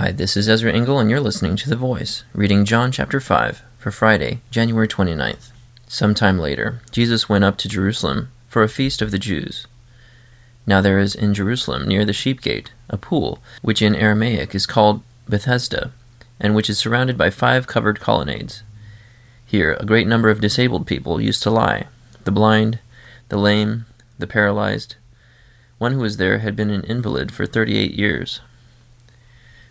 Hi, this is Ezra Engel, and you're listening to The Voice, reading John chapter 5 for Friday, January 29th. Sometime later, Jesus went up to Jerusalem for a feast of the Jews. Now there is in Jerusalem, near the sheep gate, a pool, which in Aramaic is called Bethesda, and which is surrounded by five covered colonnades. Here a great number of disabled people used to lie the blind, the lame, the paralyzed. One who was there had been an invalid for thirty eight years.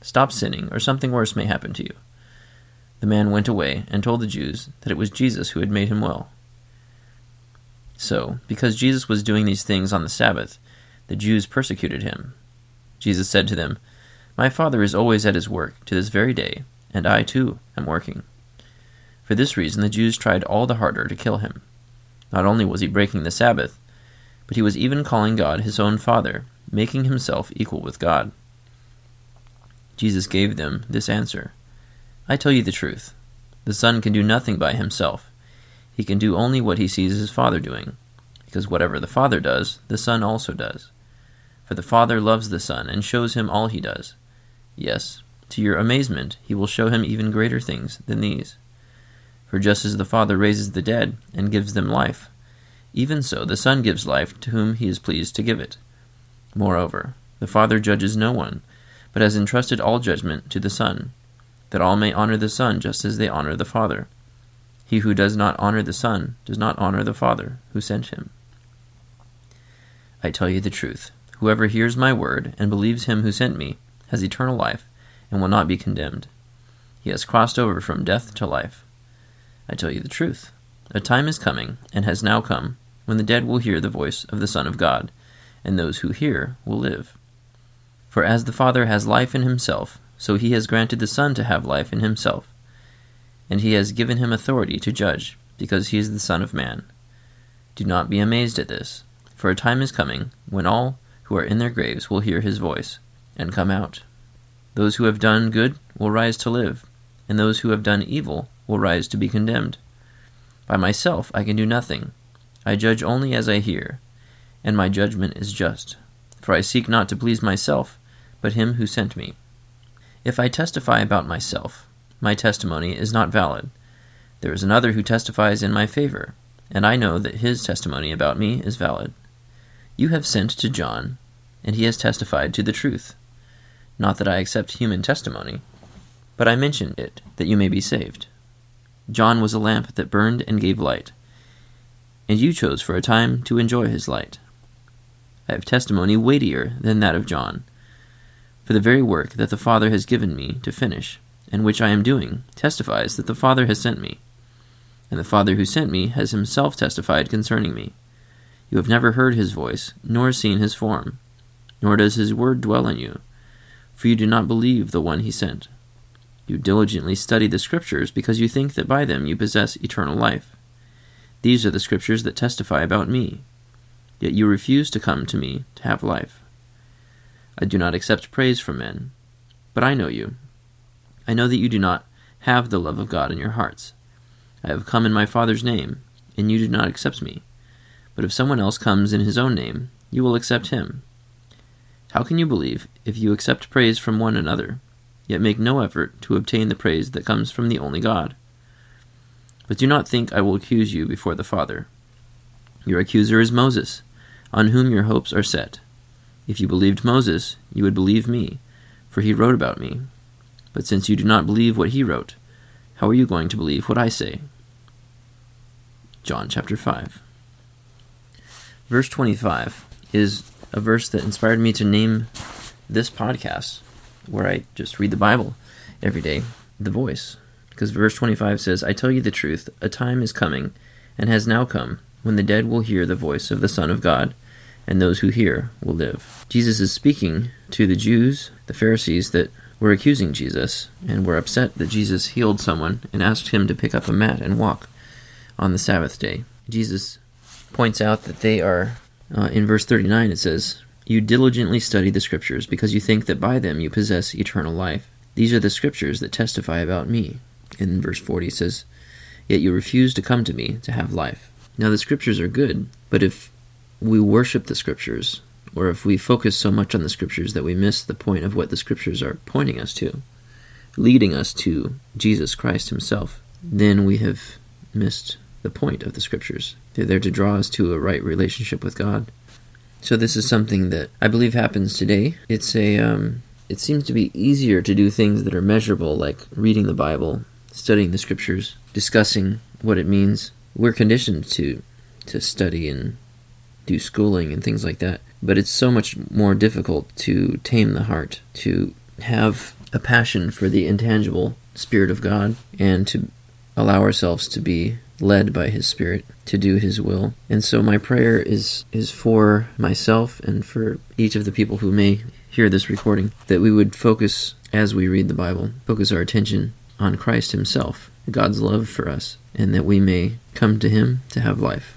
Stop sinning, or something worse may happen to you. The man went away and told the Jews that it was Jesus who had made him well. So, because Jesus was doing these things on the Sabbath, the Jews persecuted him. Jesus said to them, My Father is always at his work to this very day, and I too am working. For this reason, the Jews tried all the harder to kill him. Not only was he breaking the Sabbath, but he was even calling God his own Father, making himself equal with God. Jesus gave them this answer I tell you the truth. The Son can do nothing by himself. He can do only what he sees his Father doing, because whatever the Father does, the Son also does. For the Father loves the Son and shows him all he does. Yes, to your amazement, he will show him even greater things than these. For just as the Father raises the dead and gives them life, even so the Son gives life to whom he is pleased to give it. Moreover, the Father judges no one but has entrusted all judgment to the Son, that all may honor the Son just as they honor the Father. He who does not honor the Son does not honor the Father who sent him. I tell you the truth. Whoever hears my word and believes him who sent me has eternal life and will not be condemned. He has crossed over from death to life. I tell you the truth. A time is coming, and has now come, when the dead will hear the voice of the Son of God, and those who hear will live. For as the Father has life in himself, so he has granted the Son to have life in himself. And he has given him authority to judge, because he is the Son of Man. Do not be amazed at this, for a time is coming when all who are in their graves will hear his voice, and come out. Those who have done good will rise to live, and those who have done evil will rise to be condemned. By myself I can do nothing. I judge only as I hear, and my judgment is just. For I seek not to please myself, but him who sent me. If I testify about myself, my testimony is not valid. There is another who testifies in my favor, and I know that his testimony about me is valid. You have sent to John, and he has testified to the truth. Not that I accept human testimony, but I mention it that you may be saved. John was a lamp that burned and gave light, and you chose for a time to enjoy his light. I have testimony weightier than that of John for the very work that the Father has given me to finish, and which I am doing, testifies that the Father has sent me. And the Father who sent me has himself testified concerning me. You have never heard his voice, nor seen his form, nor does his word dwell in you, for you do not believe the one he sent. You diligently study the Scriptures because you think that by them you possess eternal life. These are the Scriptures that testify about me. Yet you refuse to come to me to have life. I do not accept praise from men. But I know you. I know that you do not have the love of God in your hearts. I have come in my Father's name, and you do not accept me. But if someone else comes in his own name, you will accept him. How can you believe if you accept praise from one another, yet make no effort to obtain the praise that comes from the only God? But do not think I will accuse you before the Father. Your accuser is Moses, on whom your hopes are set. If you believed Moses, you would believe me, for he wrote about me. But since you do not believe what he wrote, how are you going to believe what I say? John chapter 5. Verse 25 is a verse that inspired me to name this podcast, where I just read the Bible every day, The Voice. Because verse 25 says, I tell you the truth, a time is coming, and has now come, when the dead will hear the voice of the Son of God, and those who hear will live. Jesus is speaking to the Jews, the Pharisees that were accusing Jesus, and were upset that Jesus healed someone and asked him to pick up a mat and walk on the Sabbath day. Jesus points out that they are, uh, in verse 39, it says, You diligently study the Scriptures because you think that by them you possess eternal life. These are the Scriptures that testify about me. In verse 40 it says, Yet you refuse to come to me to have life. Now the Scriptures are good, but if we worship the Scriptures, or if we focus so much on the Scriptures that we miss the point of what the Scriptures are pointing us to, leading us to Jesus Christ Himself, then we have missed the point of the Scriptures. They're there to draw us to a right relationship with God. So this is something that I believe happens today. It's a um, it seems to be easier to do things that are measurable, like reading the Bible, studying the Scriptures, discussing what it means. We're conditioned to to study and do schooling and things like that. But it's so much more difficult to tame the heart, to have a passion for the intangible Spirit of God, and to allow ourselves to be led by His Spirit to do His will. And so my prayer is is for myself and for each of the people who may hear this recording that we would focus as we read the Bible, focus our attention on Christ Himself, God's love for us, and that we may come to Him to have life.